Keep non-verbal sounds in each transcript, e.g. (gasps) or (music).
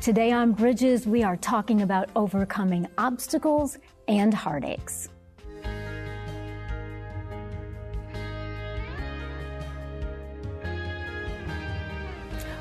Today on Bridges, we are talking about overcoming obstacles and heartaches.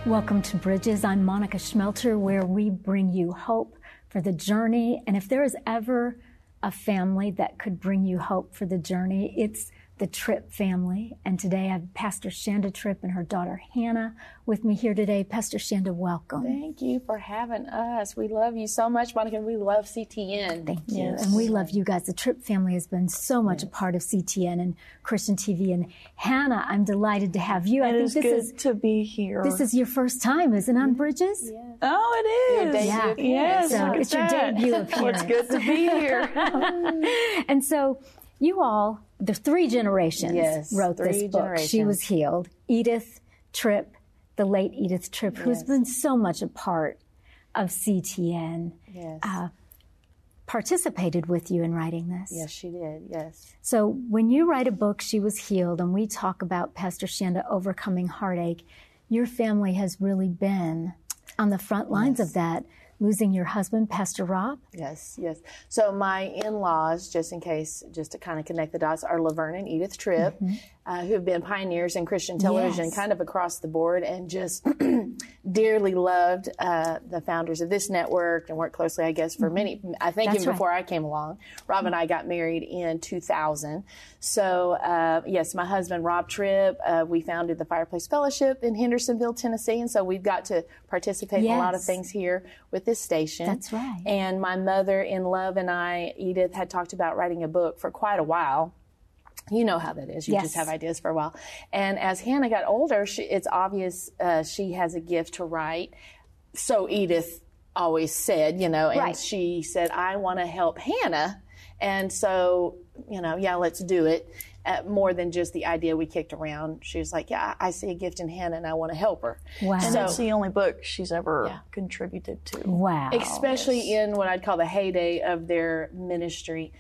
Welcome to Bridges. I'm Monica Schmelter, where we bring you hope for the journey. And if there is ever a family that could bring you hope for the journey, it's the Tripp family. And today I have Pastor Shanda Tripp and her daughter Hannah with me here today. Pastor Shanda, welcome. Thank you for having us. We love you so much, Monica. We love CTN. Thank you. Yes. And we love you guys. The Tripp family has been so much yes. a part of CTN and Christian TV. And Hannah, I'm delighted to have you. It I think is this good is to be here. This is your first time, isn't it, on Bridges? Yes. Oh, it is. Yeah. Yes. So it's your debut (laughs) appearance. it's good to be here. (laughs) (laughs) and so you all the three generations yes, wrote this book. She was healed. Edith Tripp, the late Edith Tripp, yes. who's been so much a part of CTN, yes. uh, participated with you in writing this. Yes, she did. Yes. So when you write a book, she was healed, and we talk about Pastor Shanda overcoming heartache. Your family has really been on the front lines of that losing your husband, Pastor Robb? Yes, yes. So my in-laws, just in case, just to kind of connect the dots, are Laverne and Edith Tripp, mm-hmm. Uh, who have been pioneers in Christian television, yes. kind of across the board, and just (clears throat) dearly loved uh, the founders of this network and worked closely, I guess, for mm-hmm. many. I think That's even right. before I came along. Robb mm-hmm. and I got married in 2000. So uh, yes, my husband Robb Tripp, uh, we founded the Fireplace Fellowship in Hendersonville, Tennessee, and so we've got to participate yes. in a lot of things here with this station. That's right. And my mother in love and I, Edith, had talked about writing a book for quite a while. You know how that is. You yes. just have ideas for a while. And as Hannah got older, she, it's obvious uh, she has a gift to write. So Edith always said, you know, and right. she said, I want to help Hannah. And so, you know, yeah, let's do it uh, more than just the idea we kicked around. She was like, "Yeah, I see a gift in Hannah, and I want to help her." Wow! And so, it's the only book she's ever yeah. contributed to. Wow! Especially yes. in what I'd call the heyday of their ministry.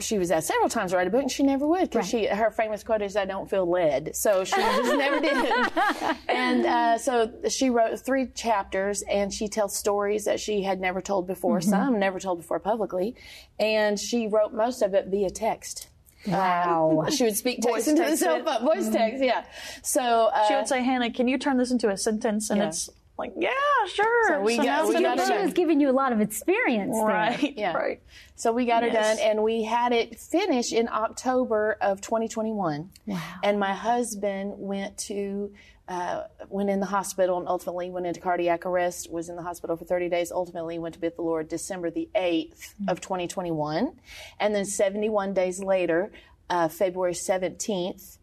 She was asked several times to write a book, and she never would because right. she her famous quote is, "I don't feel led," so she just (laughs) never did. And uh, so she wrote three chapters, and she tells stories that she had never told before, mm-hmm. some never told before publicly, and she wrote most of it via text. Wow. (laughs) she would speak text into the cell phone, voice text, yeah. So uh, she would say, Hannah, can you turn this into a sentence? And yeah. it's like, yeah, sure. So we so got, we got she was giving you a lot of experience right, there. Yeah. Right. So we got yes. her done and we had it finished in October of 2021. Wow. And my husband went to uh, went in the hospital and ultimately went into cardiac arrest, was in the hospital for 30 days, ultimately went to be with the Lord December the 8th mm-hmm. of 2021. And then 71 days later, uh, February 17th,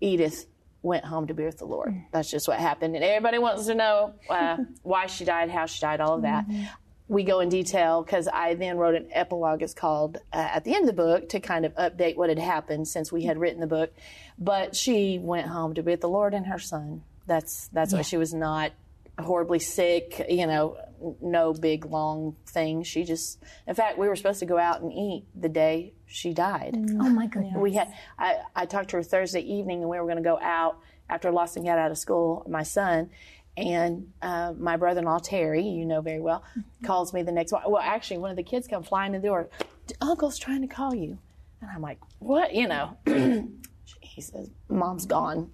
Edith went home to be with the Lord. Mm. That's just what happened. And everybody wants to know uh, (laughs) why she died, how she died, all of that. Mm-hmm. We go in detail because I then wrote an epilogue, it's called, uh, at the end of the book to kind of update what had happened since we had written the book. But she went home to be with the Lord and her son. That's that's yeah. why she was not horribly sick, you know, no big long thing. She just, in fact, we were supposed to go out and eat the day she died. Oh my goodness. We had, I, I talked to her Thursday evening and we were going to go out after Lawson got out of school, my son. And uh, my brother-in-law Terry, you know very well, mm-hmm. calls me the next. Well, actually, one of the kids come flying in the door. Uncle's trying to call you, and I'm like, "What?" You know. (clears throat) he says, "Mom's gone."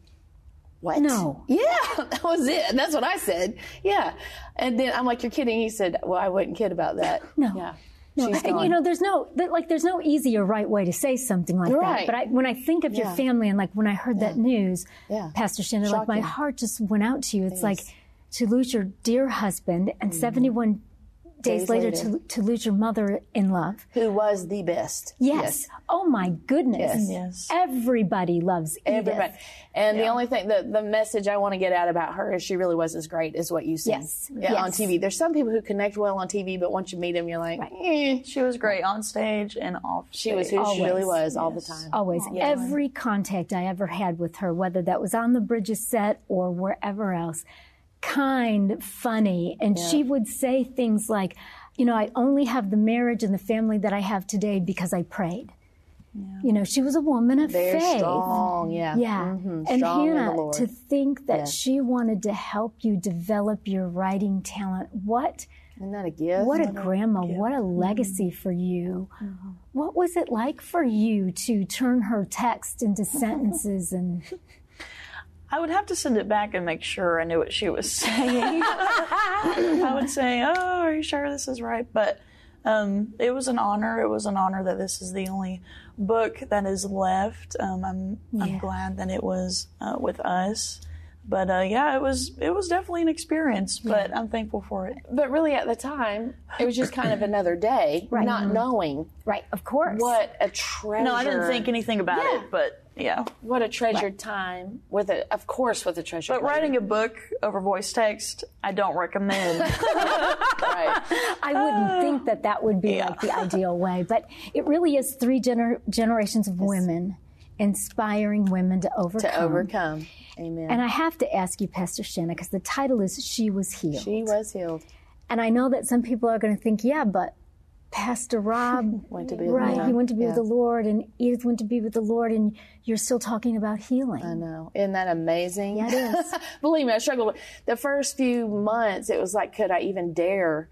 What? No. Yeah, (laughs) that was it. That's what I said. Yeah. And then I'm like, you're kidding. He said, well, I wouldn't kid about that. No. Yeah. No, and, you know, there's no like, there's no easy or right way to say something like right. that. But I, when I think of yeah. your family and like when I heard yeah. that news, yeah. Pastor Shanda, like my heart just went out to you. It's yes. like to lose your dear husband and mm-hmm. 71 days, days later, later, To, to lose your mother in love. Who was the best. Yes. yes. Oh my goodness. Yes. yes. Everybody loves Edith. Everybody. And yeah. the only thing, the, the message I want to get out about her is she really was as great as what you see yes. Yeah, yes. on TV. There's some people who connect well on TV, but once you meet them, you're like, right. eh. She was great on stage and off stage. She was who Always. she really was yes. all the time. Always. Every contact I ever had with her, whether that was on the Bridges set or wherever else, kind, funny. And yeah. she would say things like, you know, I only have the marriage and the family that I have today because I prayed. You know, she was a woman of Very faith. strong, yeah. Yeah. Mhm, And strong Hannah, to think that Yes. she wanted to help you develop your writing talent, what Isn't that a gift? what a grandma, what a legacy for you. What was it like for you to turn her text into sentences and (laughs) I would have to send it back and make sure I knew what she was (laughs) saying. I would say, "Oh, are you sure this is right?" But um, it was an honor. It was an honor that this is the only book that is left. Um, I'm I'm glad that it was uh, with us. But uh, yeah, it was it was definitely an experience. But I'm thankful for it. But really, at the time, it was just kind of another day, Right. not knowing right, of course. what a treasure. No, I didn't think anything about Yeah. it. But yeah, What a treasured time with a, of course, with a treasure. but writing a book over voice text, I don't recommend. (laughs) right. I wouldn't uh, think that that would be like the ideal way, but it really is three gener- generations of women inspiring women to overcome. to overcome. Amen. And I have to ask you, Pastor Shanda, because the title is She Was Healed. she was healed. and I know that some people are going to think, yeah, but Pastor Robb (laughs) Went to be with right, he went to be with the Lord, and Edith went to be with the Lord, and you're still talking about healing. I know. Isn't that amazing? Yeah, it is. (laughs) Believe me, I struggled. with The first few months, it was like, could I even dare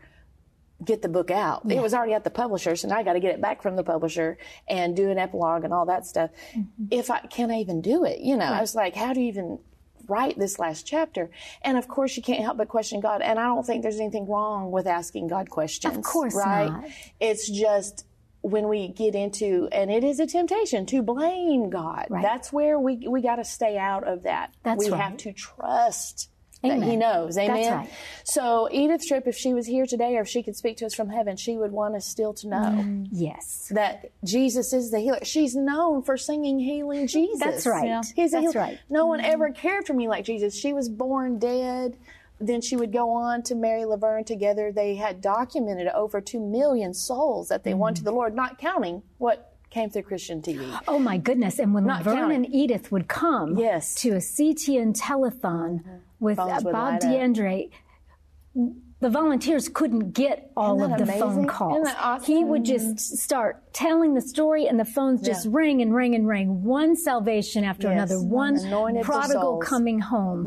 get the book out? It was already at the publisher, so now I got to get it back from the publisher and do an epilogue and all that stuff. Mm-hmm. If I can I even do it? You know, I was like, how do you even write this last chapter? And of course, you can't help but question God. And I don't think there's anything wrong with asking God questions. Of course right? not. It's just when we get into, and it is a temptation to blame God. Right. That's where we we got to stay out of that. That's we right. have to trust that He knows. Amen. That's right. So Edith Tripp, if she was here today, or if she could speak to us from heaven, she would want us still to know Mm. Yes. that Jesus is the healer. She's known for singing healing Jesus. That's right. Yeah. He's That's healer. right. No one mm-hmm. ever cared for me like Jesus. She was born dead. Then she would go on to marry Laverne together. They had documented over two million souls that they mm-hmm. won to the Lord, not counting what came through Christian TV. Oh my goodness! And when Not Laverne counting. and Edith would come Yes. to a CTN telethon mm-hmm. With uh, Phones would Bob light. D'Andrea, the volunteers couldn't get all of the amazing? phone calls. Isn't that awesome? He would just start telling the story, and the phones just Yeah. ring and ring and ring. One salvation after Yes. another. One prodigal souls. coming home.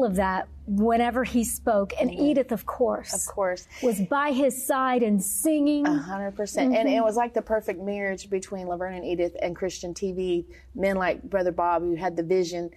All of that whenever he spoke, and mm-hmm. Edith, of course, Of course. was by his side and singing. A hundred percent. And mm-hmm. it was like the perfect marriage between Laverne and Edith and Christian TV. Men like Brother Bob who had the vision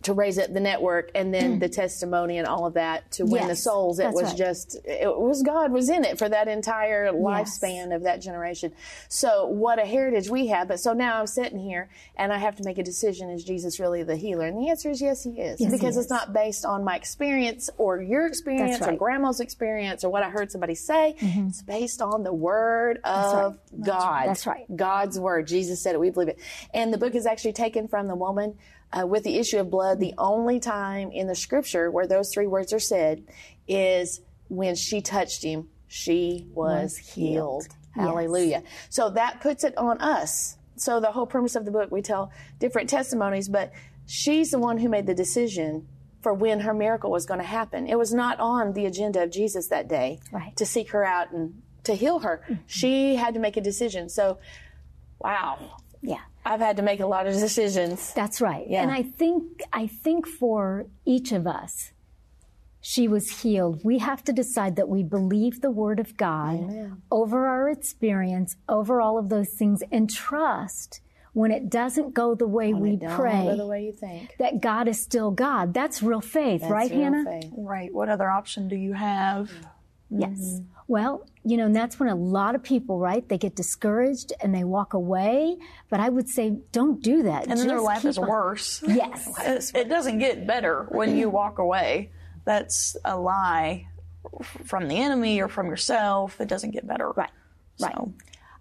to raise up the network and then the testimony and all of that to win the souls. It was right. just it was God was in it for that entire lifespan of that generation. So what a heritage we have. But so now I'm sitting here and I have to make a decision, is Jesus really the healer? And the answer is yes, he is. Yes, he because is. it's not based on my experience or your experience or grandma's experience or what I heard somebody say. It's based on the word of God. Mm-hmm. That's right. God's word. Jesus said it. We believe it. And the book is actually taken from the woman uh, with the issue of blood. The only time in the scripture where those three words are said is when she touched him, she was, healed. Hallelujah. So that puts it on us. So the whole premise of the book, we tell different testimonies, but she's the one who made the decision for when her miracle was going to happen. It was not on the agenda of Jesus that day Right. to seek her out and to heal her. She had to make a decision. So, wow. yeah. I've had to make a lot of decisions. That's right. Yeah. And I think I think for each of us, She was healed. We have to decide that we believe the word of God over our experience, over all of those things, and trust when it doesn't go the way we Don't pray go the way you think. that God is still God. That's real faith, That's right, real Hannah? faith. Right. What other option do you have? Mm. Yes. Well, you know, and that's when a lot of people, right, they get discouraged and they walk away. But I would say, don't do that. And then their life is on- worse. (laughs) Yes. (laughs) It doesn't get better when you walk away. That's a lie from the enemy or from yourself. It doesn't get better. Right. Right.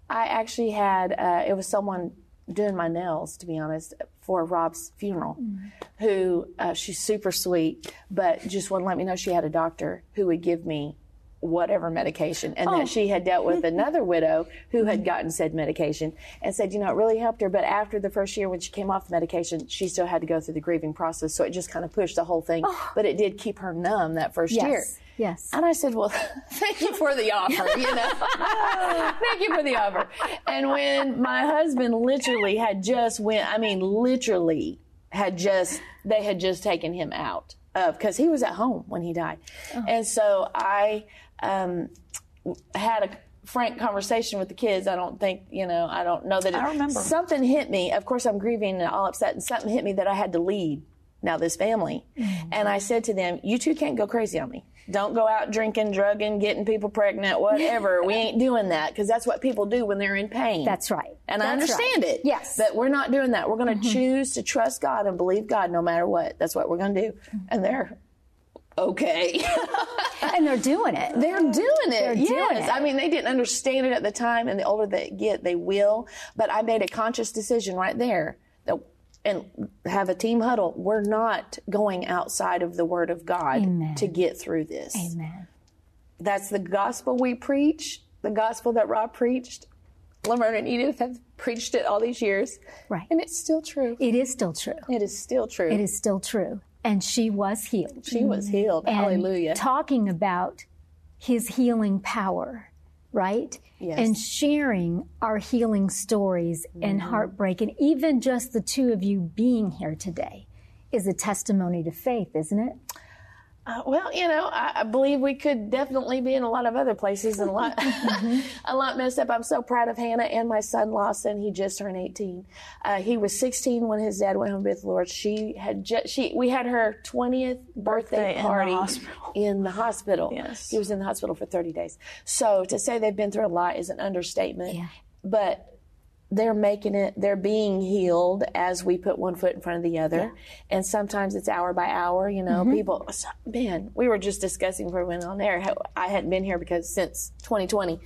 I actually had uh, it was someone doing my nails, to be honest, for Robb's funeral, who uh, she's super sweet, but just wouldn't let me know she had a doctor who would give me whatever medication and that oh. she had dealt with (laughs) another widow who had mm-hmm. gotten said medication and said you know it really helped her but after the first year when she came off the medication she still had to go through the grieving process so it just kind of pushed the whole thing oh. but it did keep her numb that first Yes. year Yes. and I said, well, (laughs) thank you for the offer, you know. (laughs) thank you for the offer. And when my husband literally had just went, I mean, literally had just, they had just taken him out of, cause he was at home when he died. Oh. And so I, um, had a frank conversation with the kids. I don't think, you know, I don't know that it, I remember. something hit me. Of course, I'm grieving and all upset and something hit me that I had to lead now this family. Mm-hmm. And I said to them, you two can't go crazy on me. Don't go out drinking, drugging, getting people pregnant, whatever. we (laughs) ain't doing that because that's what people do when they're in pain. That's right. And I understand right. it. Yes. But we're not doing that. We're going to mm-hmm. choose to trust God and believe God no matter what. That's what we're going to do. Mm-hmm. And they're okay. (laughs) and they're doing it. They're doing it. They're yes. doing it. I mean, they didn't understand it at the time, and the older they get, they will. But I made a conscious decision right there that, and have a team huddle. We're not going outside of the Word of God Amen. to get through this. Amen. That's the gospel we preach, the gospel that Robb preached. Laverne and Edith have preached it all these years. Right. And it's still true. It is still true. It is still true. It is still true. And she was healed. She was healed. and Hallelujah. talking about his healing power, right? Yes. And sharing our healing stories and Mm-hmm. heartbreak, and even just the two of you being here today is a testimony to faith, isn't it? Uh, well, you know, I, I believe we could definitely be in a lot of other places and a lot, (laughs) (laughs) a lot messed up. I'm so proud of Hannah and my son Lawson. He just turned 18. Uh, he was 16 when his dad went home with the Lord. She had just, she, we had her 20th birthday, Birthday in the hospital. (laughs) in the hospital. Yes. He was in the hospital for 30 days. So to say they've been through a lot is an understatement. Yeah. But they're making it, they're being healed as we put one foot in front of the other. And sometimes it's hour by hour, you know, mm-hmm. people, man, we were just discussing before we went on there how I hadn't been here because since 2020,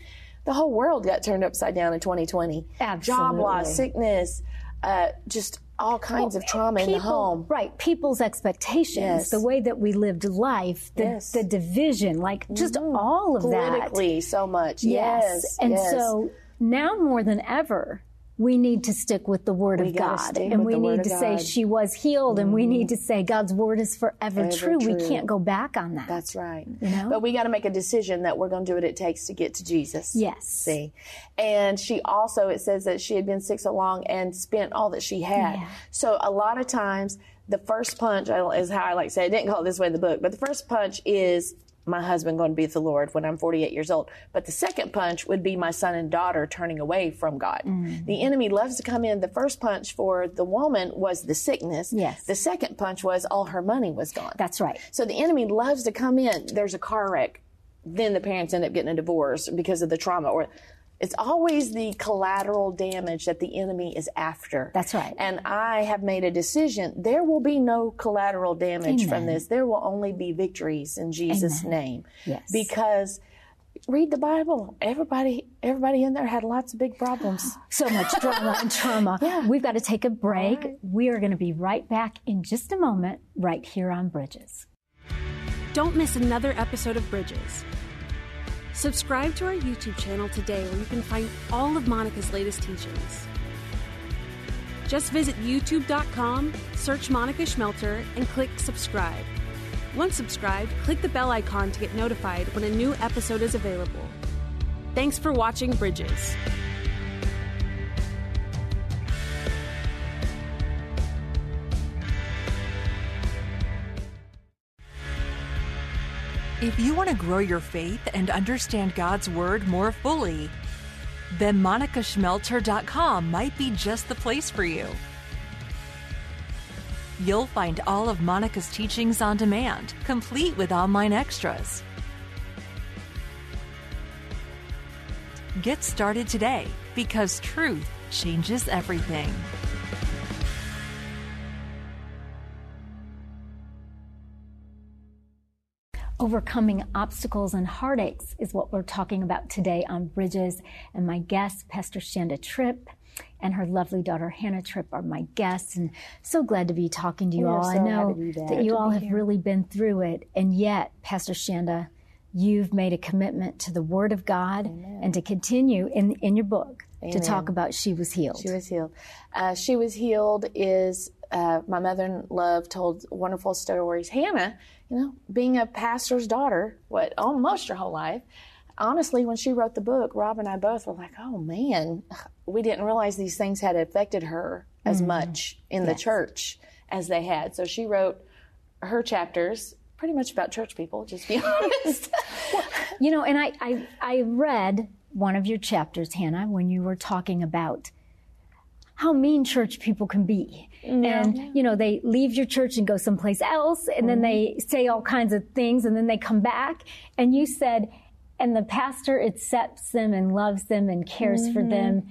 the whole world got turned upside down in 2020. Absolutely. Job loss, sickness, uh, just all kinds of eh, trauma in the home. Right. People's expectations, Yes. the way that we lived life, the, Yes. the division, like just mm-hmm. all of that. Politically, so much. Yes. Yes. And so now more than ever, we need to stick with the word of God. And we need to say she was healed and we need mm-hmm. to say God's word is forever Ever true. We can't go back on that. That's right. know? But we got to make a decision that we're going to do what it takes to get to Jesus. Yes. See? And she also, it says that she had been sick so long and spent all that she had. Yeah. So a lot of times, the first punch is how I like to say. it. I didn't call it this way in the book, but the first punch is my husband going to be with the Lord when I'm 48 years old. But the second punch would be my son and daughter turning away from God. Mm-hmm. The enemy loves to come in. The first punch for the woman was the sickness. Yes. The second punch was all her money was gone. That's right. So the enemy loves to come in. There's a car wreck. Then the parents end up getting a divorce because of the trauma. Or it's always the collateral damage that the enemy is after. That's right. And I have made a decision. There will be no collateral damage from this. There will only be victories in Jesus' name. Yes. Because read the Bible. Everybody, everybody in there had lots of big problems. (gasps) So much drama and (laughs) trauma. Yeah. We've got to take a break. We are going to be right back in just a moment, right here on Bridges. Don't miss another episode of Bridges. Subscribe to our YouTube channel today where you can find all of Monica's latest teachings. Just visit youtube.com, search Monica Schmelter, and click subscribe. Once subscribed, click the bell icon to get notified when a new episode is available. Thanks for watching Bridges. If you want to grow your faith and understand God's Word more fully, then monicaschmelter.com might be just the place for you. You'll find all of Monica's teachings on demand, complete with online extras. Get started today because truth changes everything. Overcoming obstacles and heartaches is what we're talking about today on Bridges. And my guest, Pastor Shanda Tripp, and her lovely daughter Hannah Tripp are my guests. And so glad to be talking to you We're all. so I know happy to be back. that you all have here. really been through it. And yet, Pastor Shanda, you've made a commitment to the Word of God and to continue in, in your book to talk about She Was Healed. She was healed. Uh, she was healed is uh, my mother in love told wonderful stories. Hannah, you know, being a pastor's daughter, what almost her whole life. Honestly, when she wrote the book, Robb and I both were like, "Oh man, we didn't realize these things had affected her as mm-hmm. much in the church as they had." So she wrote her chapters pretty much about church people. Just be (laughs) honest. You know, and I, I, I read one of your chapters, Hannah, when you were talking about how mean church people can be. And, you know, they leave your church and go someplace else, and then they say all kinds of things, and then they come back. And you said, and the pastor accepts them and loves them and cares for them.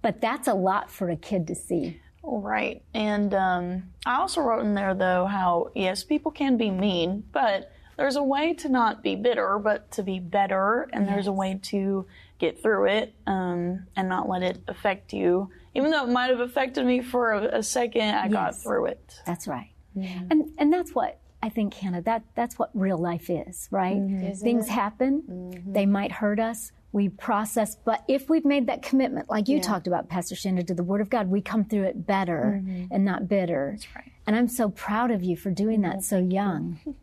But that's a lot for a kid to see. Right. And um, I also wrote in there, though, how yes, people can be mean, but there's a way to not be bitter, but to be better. And there's a way to get through it um, and not let it affect you. Even though it might have affected me for a, a second, I got through it. That's right. Mm-hmm. And and that's what I think, Hannah. That that's what real life is, right? Mm-hmm. Things happen. Mm-hmm. They might hurt us. We process, but if we've made that commitment, like you talked about, Pastor Shanda, to the Word of God, we come through it better and not bitter. That's right. And I'm so proud of you for doing that so young (laughs) Thank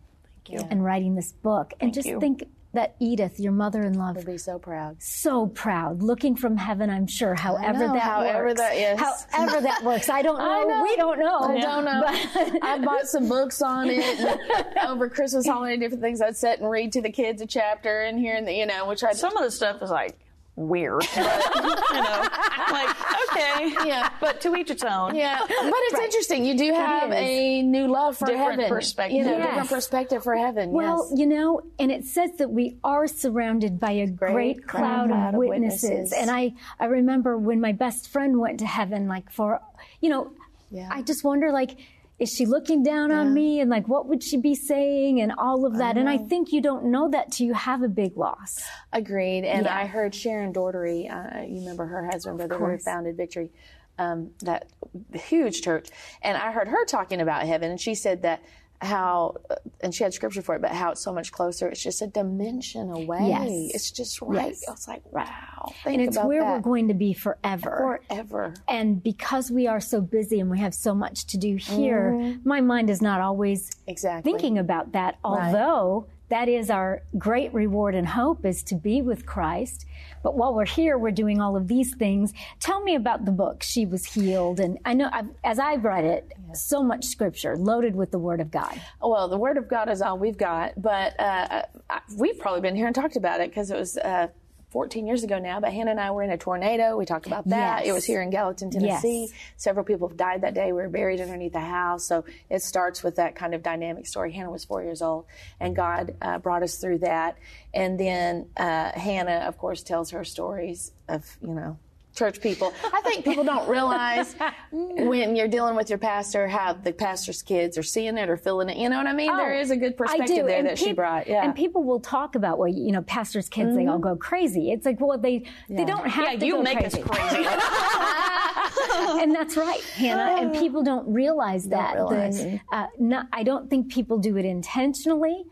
you. and writing this book. and just you. think that Edith, your mother-in-law, I'd be so proud. so proud, looking from heaven. I'm sure, however know, that however works, that is. however that works. I don't (laughs) know. know. We don't know. I don't know. But- (laughs) I bought some books on it and (laughs) over Christmas holiday, different things. I'd sit and read to the kids a chapter and here and the, you know, which I Some of the stuff is like weird, but, (laughs) you know, like okay, Yeah. But to each its own. Yeah, but it's interesting. You do have a new love for Different heaven. perspective. You know, Yes. different perspective for heaven. Well, yes. you know, and it says that we are surrounded by a great, cloud, of, witnesses. witnesses. And I, I remember when my best friend went to heaven, like for, you know, Yeah. I just wonder, like, is she looking down on me and like what would she be saying and all of that? and I think you don't know that till you have a big loss. Agreed. And Yeah. I heard Sharon Daugherty, uh, you remember her husband, Brother Who founded Victory, um, that huge church. And I heard her talking about heaven, and she said that how, uh, and she had scripture for it, but how it's so much closer. It's just a dimension away. Yes. It's just right. Yes. I was like, wow. Think and it's where that. we're going to be forever. forever. And because we are so busy and we have so much to do here, my mind is not always Exactly. thinking about that. Although that is our great reward and hope is to be with Christ. But while we're here, we're doing all of these things. Tell me about the book, She Was Healed. And I know I've, as I've read it, so much scripture loaded with the word of God. Well, the Word of God is all we've got, but uh, I, we've probably been here and talked about it because it was uh, 14 years ago now. But Hannah and I were in a tornado. We talked about that. Yes. It was here in Gallatin, Tennessee. Yes. Several people have died that day. We were buried underneath the house. So it starts with that kind of dynamic story. Hannah was four years old, and God uh, brought us through that. And then uh, Hannah, of course, tells her stories of, you know, church people. I think people don't realize when you're dealing with your pastor how the pastor's kids are seeing it or feeling it. You know what I mean? there is a good Oh, perspective do. there and that she brought. Yeah. And people will talk about, well, you know, pastors' kids, they all go crazy. It's like, well, they, they don't have Yeah, to you go make crazy. us crazy. (laughs) and that's right, Hannah. And (sighs) people don't realize that. The- realize. uh, not, I don't think people do it intentionally.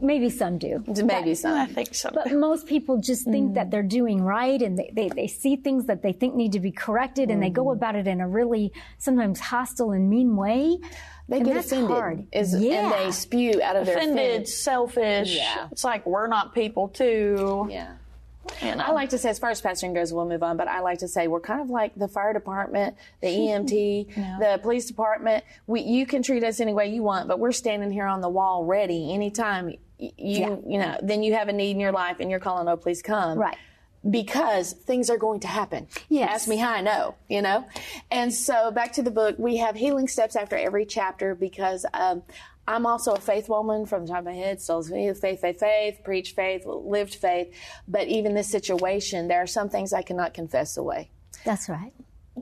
Maybe some do. Maybe I some. I think so. But most people just think that mm. they're doing right and they, they, they see things that they think need to be corrected and they go mm. about it in a really sometimes hostile and mean way. They And get that's offended. hard. Is, And they spew out of their offended, offended. selfish. Yeah. It's like we're not people too. Yeah. And? I like to say, as far as pastoring goes, we'll move on, but I like to say we're kind of like the fire department, the EMT, (laughs) the police department. We, you can treat us any way you want, but we're standing here on the wall ready anytime you you know then you have a need in your life and you're calling oh please come Right. because things are going to happen Yes. ask me how i know you know and so back to the book we have healing steps after every chapter because um, i'm also a faith woman from the top of my head faith faith faith faith preach faith lived faith but even this situation there are some things i cannot confess away That's right.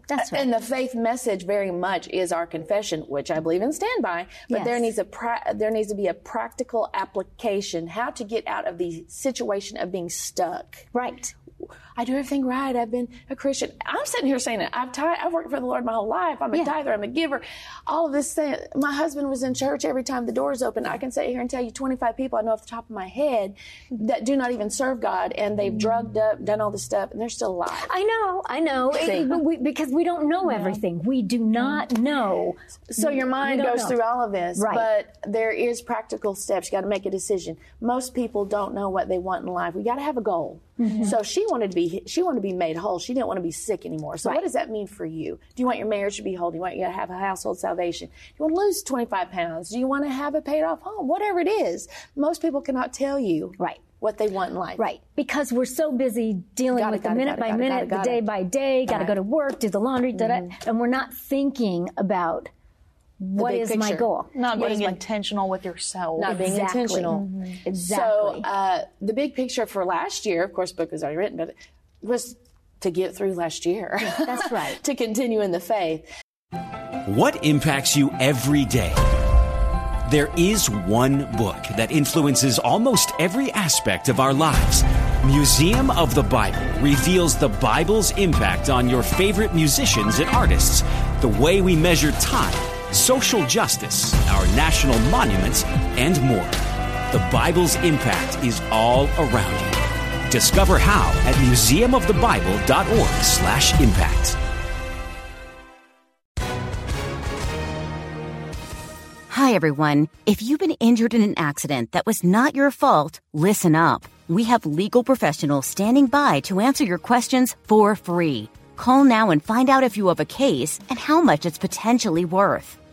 That's right. and the faith message very much is our confession, which I believe and stand by. But there needs a pra- there needs to be a practical application how to get out of the situation of being stuck. right. I do everything right. I've been a Christian. I'm sitting here saying it. I've tithe, I've worked for the Lord my whole life. I'm a Yeah. tither. I'm a giver. All of this thing. My husband was in church every time the doors open. I can sit here and tell you 25 people I know off the top of my head that do not even serve God, and they've drugged up, done all this stuff, and they're still alive. I know, I know, It- we, because we don't know everything. We do mm. not know. So your mind goes know. through all of this, Right. but there is practical steps. You got to make a decision. Most people don't know what they want in life. We got to have a goal. Mm-hmm. So she wanted to be she wanted to be made whole. She didn't want to be sick anymore. So what does that mean for you? Do you want your marriage to be whole? Do you want you to have a household salvation? Do you want to lose 25 pounds? Do you want to have a paid off home? Whatever it is, most people cannot tell you Right. what they want in life. Right, because we're so busy dealing Gotta, with the gotta, minute gotta, by minute, the day by day, got to go to work, do the laundry, da, and we're not thinking about what big is my goal. Not What being my- intentional with yourself. not being Exactly. intentional. Exactly. So uh, the big picture for last year, of course, book was already written, but was to get through last year. That's right. (laughs) to continue in the faith. What impacts you every day? There is one book that influences almost every aspect of our lives. Museum of the Bible reveals the Bible's impact on your favorite musicians and artists, the way we measure time, social justice, our national monuments, and more. The Bible's impact is all around you. Discover how at museumofthebible.org/impact. Hi, everyone. If you've been injured in an accident that was not your fault, listen up. We have legal professionals standing by to answer your questions for free. Call now and find out if you have a case and how much it's potentially worth.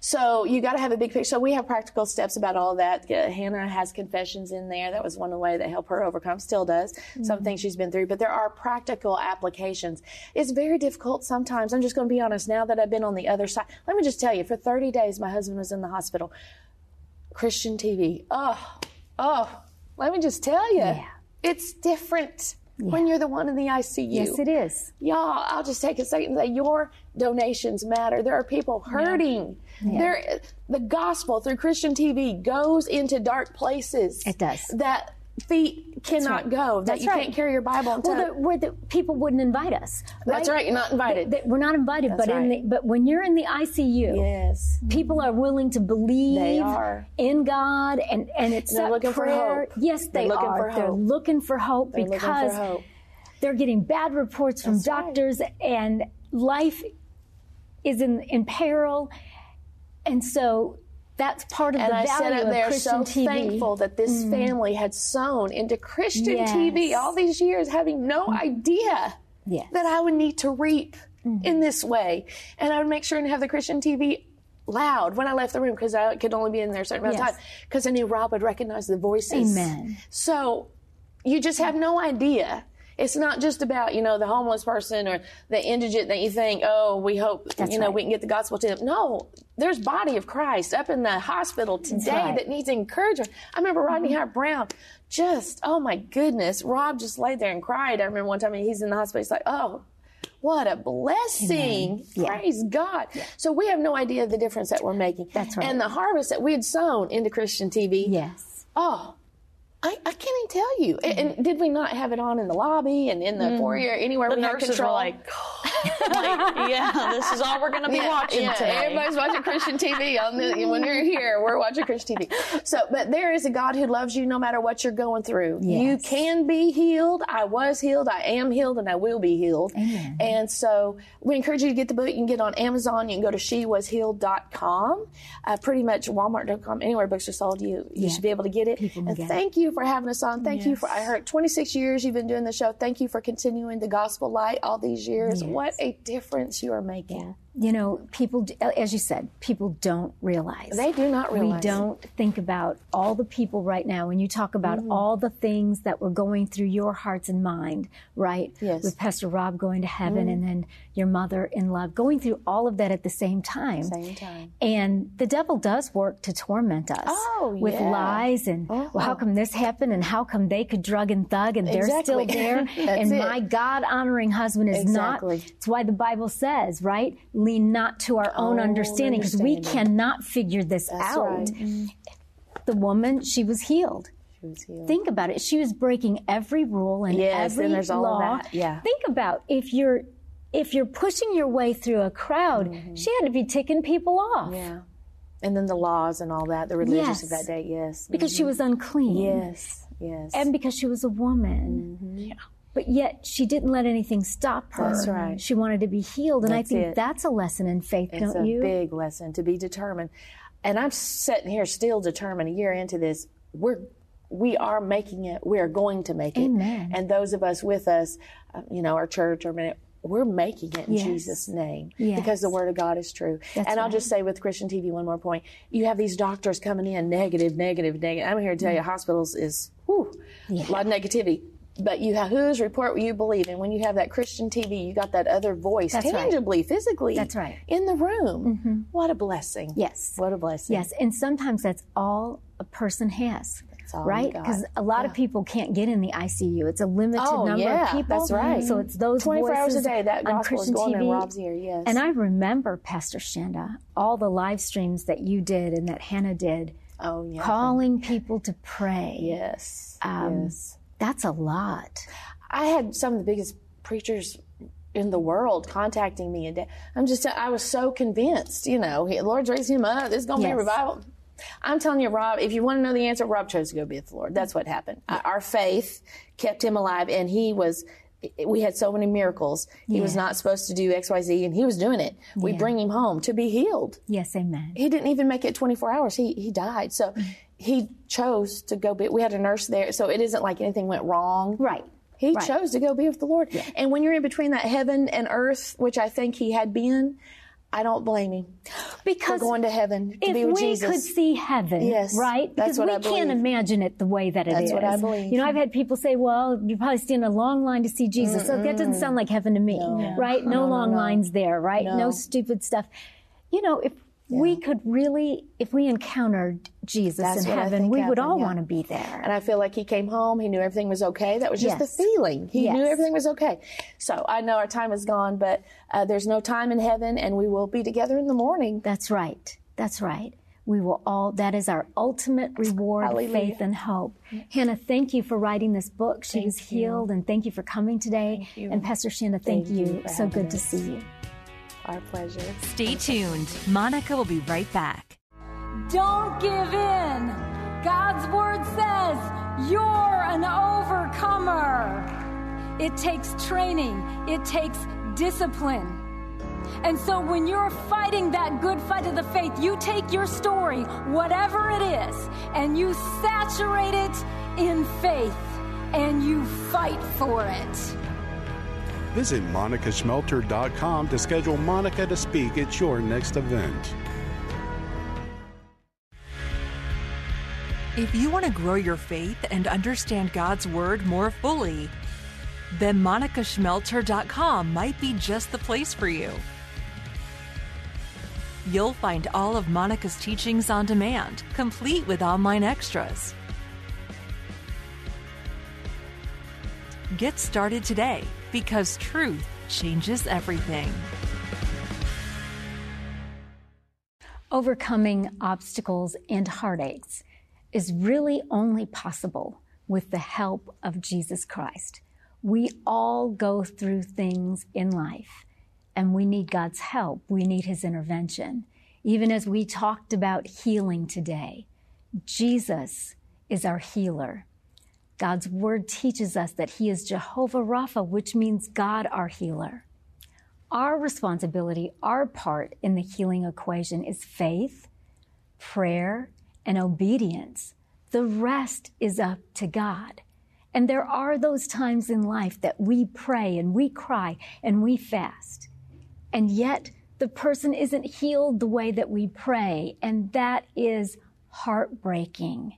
So you got to have a big picture. So we have practical steps about all that. Uh, Hannah has confessions in there. That was one ways that helped her overcome. Still does some things she's been through, but there are practical applications. It's very difficult sometimes. I'm just going to be honest. Now that I've been on the other side, let me just tell you. For 30 days, my husband was in the hospital. Christian TV. Oh, oh. Let me just tell you, yeah. it's different when you're the one in the ICU. Yes, it is. Y'all, I'll just take a second and say your donations matter. There are people hurting. There, the gospel through Christian TV goes into dark places. It does. That feet cannot right. go. That That's you right. can't carry your Bible Well, the, where the people wouldn't invite us. That's right, you're not invited. They- they- we're not invited, That's but in the, but when you're in the ICU, yes, people are willing to believe in God, and and it's They're looking for prayer. hope. Yes, They're they looking are. for They're looking for hope They're looking for because hope. they're getting bad reports from That's right. doctors, and life is in in peril, and so. That's part of and the I value said of they're Christian so TV. thankful that this mm. family had sown into Christian Yes. TV all these years, having no mm. idea Yes. that I would need to reap mm-hmm. in this way. And I would make sure and have the Christian TV loud when I left the room because I could only be in there a certain amount of time because I knew Robb would recognize the voices. Amen. So you just have no idea. It's not just about, you know, the homeless person or the indigent that you think, oh, we hope, That's you know, right. we can get the gospel to them. No, there's body of Christ up in the hospital today right. that needs encouragement. I remember mm-hmm. Rodney Howard Browne just, oh my goodness, Robb just laid there and cried. I remember one time he's in the hospital, he's like, oh, what a blessing. Praise God. So we have no idea the difference that we're making. That's right. And the harvest that we had sown into Christian TV. Yes. Oh, I, I can't even tell you. And, and did we not have it on in the lobby and in the Mm. foyer, anywhere The we had nurses were control? like, (laughs) like, yeah, this is all we're going to be Yeah, watching yeah, today. Everybody's watching Christian TV on the, when you're here. We're watching Christian TV. So, but there is a God who loves you no matter what you're going through. You can be healed. I was healed. I am healed, and I will be healed. And so, we encourage you to get the book. You can get it on Amazon. You can go to shewashealed.com. Uh, pretty much Walmart.com. Anywhere books are sold, you you Yeah. should be able to get it. People and get it. thank you for having us on. Thank you for. I heard 26 years you've been doing the show. Thank you for continuing the gospel light all these years. Yes. What a difference you are making. You know, people, as you said, people don't realize. They do not realize. We don't think about all the people right now. When you talk about Mm-hmm. all the things that were going through your hearts and mind, right? Yes. With Pastor Robb going to heaven Mhm. and then your mother in love, going through all of that at the same time. Same time. And the devil does work to torment us Oh, with yeah. lies and, well, how Uh-huh. come this happened and how come they could drug and thug and they're still there (laughs) and it. my God honoring husband is Exactly. not. It's why the Bible says, right? Lean not to our own Own understanding because we cannot figure this That's out. right. The woman, she was healed. She was healed. Think about it. She was breaking every rule and Yes, every and there's all of law. that. Yeah. Think about if you're if you're pushing your way through a crowd, she had to be ticking people off Mm-hmm. Yeah. And then the laws and all that, the religious of that day, yes. because she was unclean. Yes, yes. And because she was a woman. Yeah. But yet she didn't let anything stop her. That's right. She wanted to be healed. And That's I think it. that's a lesson in faith, It's don't you? It's a big lesson to be determined. And I'm sitting here still determined a year into this. We're we are making it. We are going to make it. And those of us with us, uh, you know, our church or minute, we're making it in Yes. Jesus' name Yes. because the word of God is true. That's and I'll right. just say with Christian TV one more point. You have these doctors coming in negative, negative, negative. I'm here to tell you, hospitals is whew, a lot of negativity. But you have whose report you believe? And when you have that Christian TV, you got that other voice That's right. tangibly, physically That's right. in the room. What a blessing. Yes. What a blessing. Yes, and sometimes that's all a person has. right? Because a lot of people can't get in the ICU. It's a limited Oh, number yeah, of people. that's right. So it's those 24 hours a day, that on Christian TV. Robb's ear, yes. And I remember, Pastor Shanda, all the live streams that you did and that Hannah did, Oh, yeah. calling people to pray. Yes. Um, yes. That's a lot. I had some of the biggest preachers in the world contacting me. And I'm just, I was so convinced, you know, the Lord's raising him up. There's going to be a revival. I'm telling you, Robb, if you want to know the answer, Robb chose to go be with the Lord. That's what happened. Uh, Our faith kept him alive, and he was. We had so many miracles. He was not supposed to do X, Y, Z, and he was doing it. We bring him home to be healed. Yes, amen. He didn't even make it 24 hours. He he died. So he chose to go be. We had a nurse there, so it isn't like anything went wrong. Right. He Right. chose to go be with the Lord. And when you're in between that heaven and earth, which I think he had been, I don't blame him. Because for going to heaven to if be with we Jesus. could see heaven, Yes, right? Because we can't imagine it the way that it is. That's what I believe. You know, I've had people say, "Well, you probably standing a long line to see Jesus." So that doesn't sound like heaven to me, right? No, No, no, long no. lines there, right? No. No. stupid stuff. You know, if we could really, if we encountered Jesus That's in heaven, we would happened, all yeah. want to be there. and I feel like he came home. He knew everything was okay. That was just Yes. the feeling. He knew everything was okay. So I know our time is gone, but uh, there's no time in heaven, and we will be together in the morning. That's right. That's right. We will all, that is our ultimate reward, Hallelujah. faith and hope. Hannah, thank you for writing this book. She was healed, and thank you for coming today. And Pastor Shanda, thank, Thank you you. So good to see you. Our pleasure. Stay tuned. Monica will be right back. Don't give in. God's word says you're an overcomer. It takes training, it takes discipline. And so when you're fighting that good fight of the faith, you take your story, whatever it is, and you saturate it in faith and you fight for it. Visit monicaschmelter.com to schedule Monica to speak at your next event. If you want to grow your faith and understand God's Word more fully, then monicaschmelter.com might be just the place for you. You'll find all of Monica's teachings on demand, complete with online extras. Get started today because truth changes everything. Overcoming obstacles and heartaches is really only possible with the help of Jesus Christ. We all go through things in life and we need God's help. We need His intervention. Even as we talked about healing today, Jesus is our healer. God's word teaches us that He is Jehovah Rapha, which means God our healer. Our responsibility, our part in the healing equation is faith, prayer, and obedience. The rest is up to God. And there are those times in life that we pray and we cry and we fast. And yet the person isn't healed the way that we pray. And that is heartbreaking.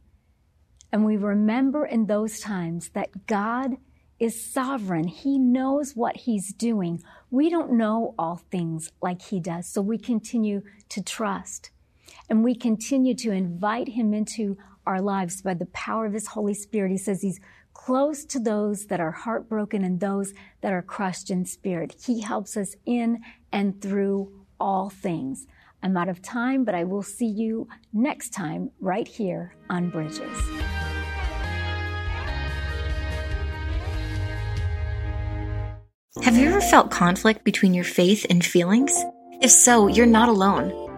And we remember in those times that God is sovereign. He knows what he's doing. We don't know all things like he does. So we continue to trust and we continue to invite him into our lives by the power of his Holy Spirit. He says he's close to those that are heartbroken and those that are crushed in spirit. He helps us in and through all things. I'm out of time, but I will see you next time right here on Bridges. Have you ever felt conflict between your faith and feelings? If so, you're not alone.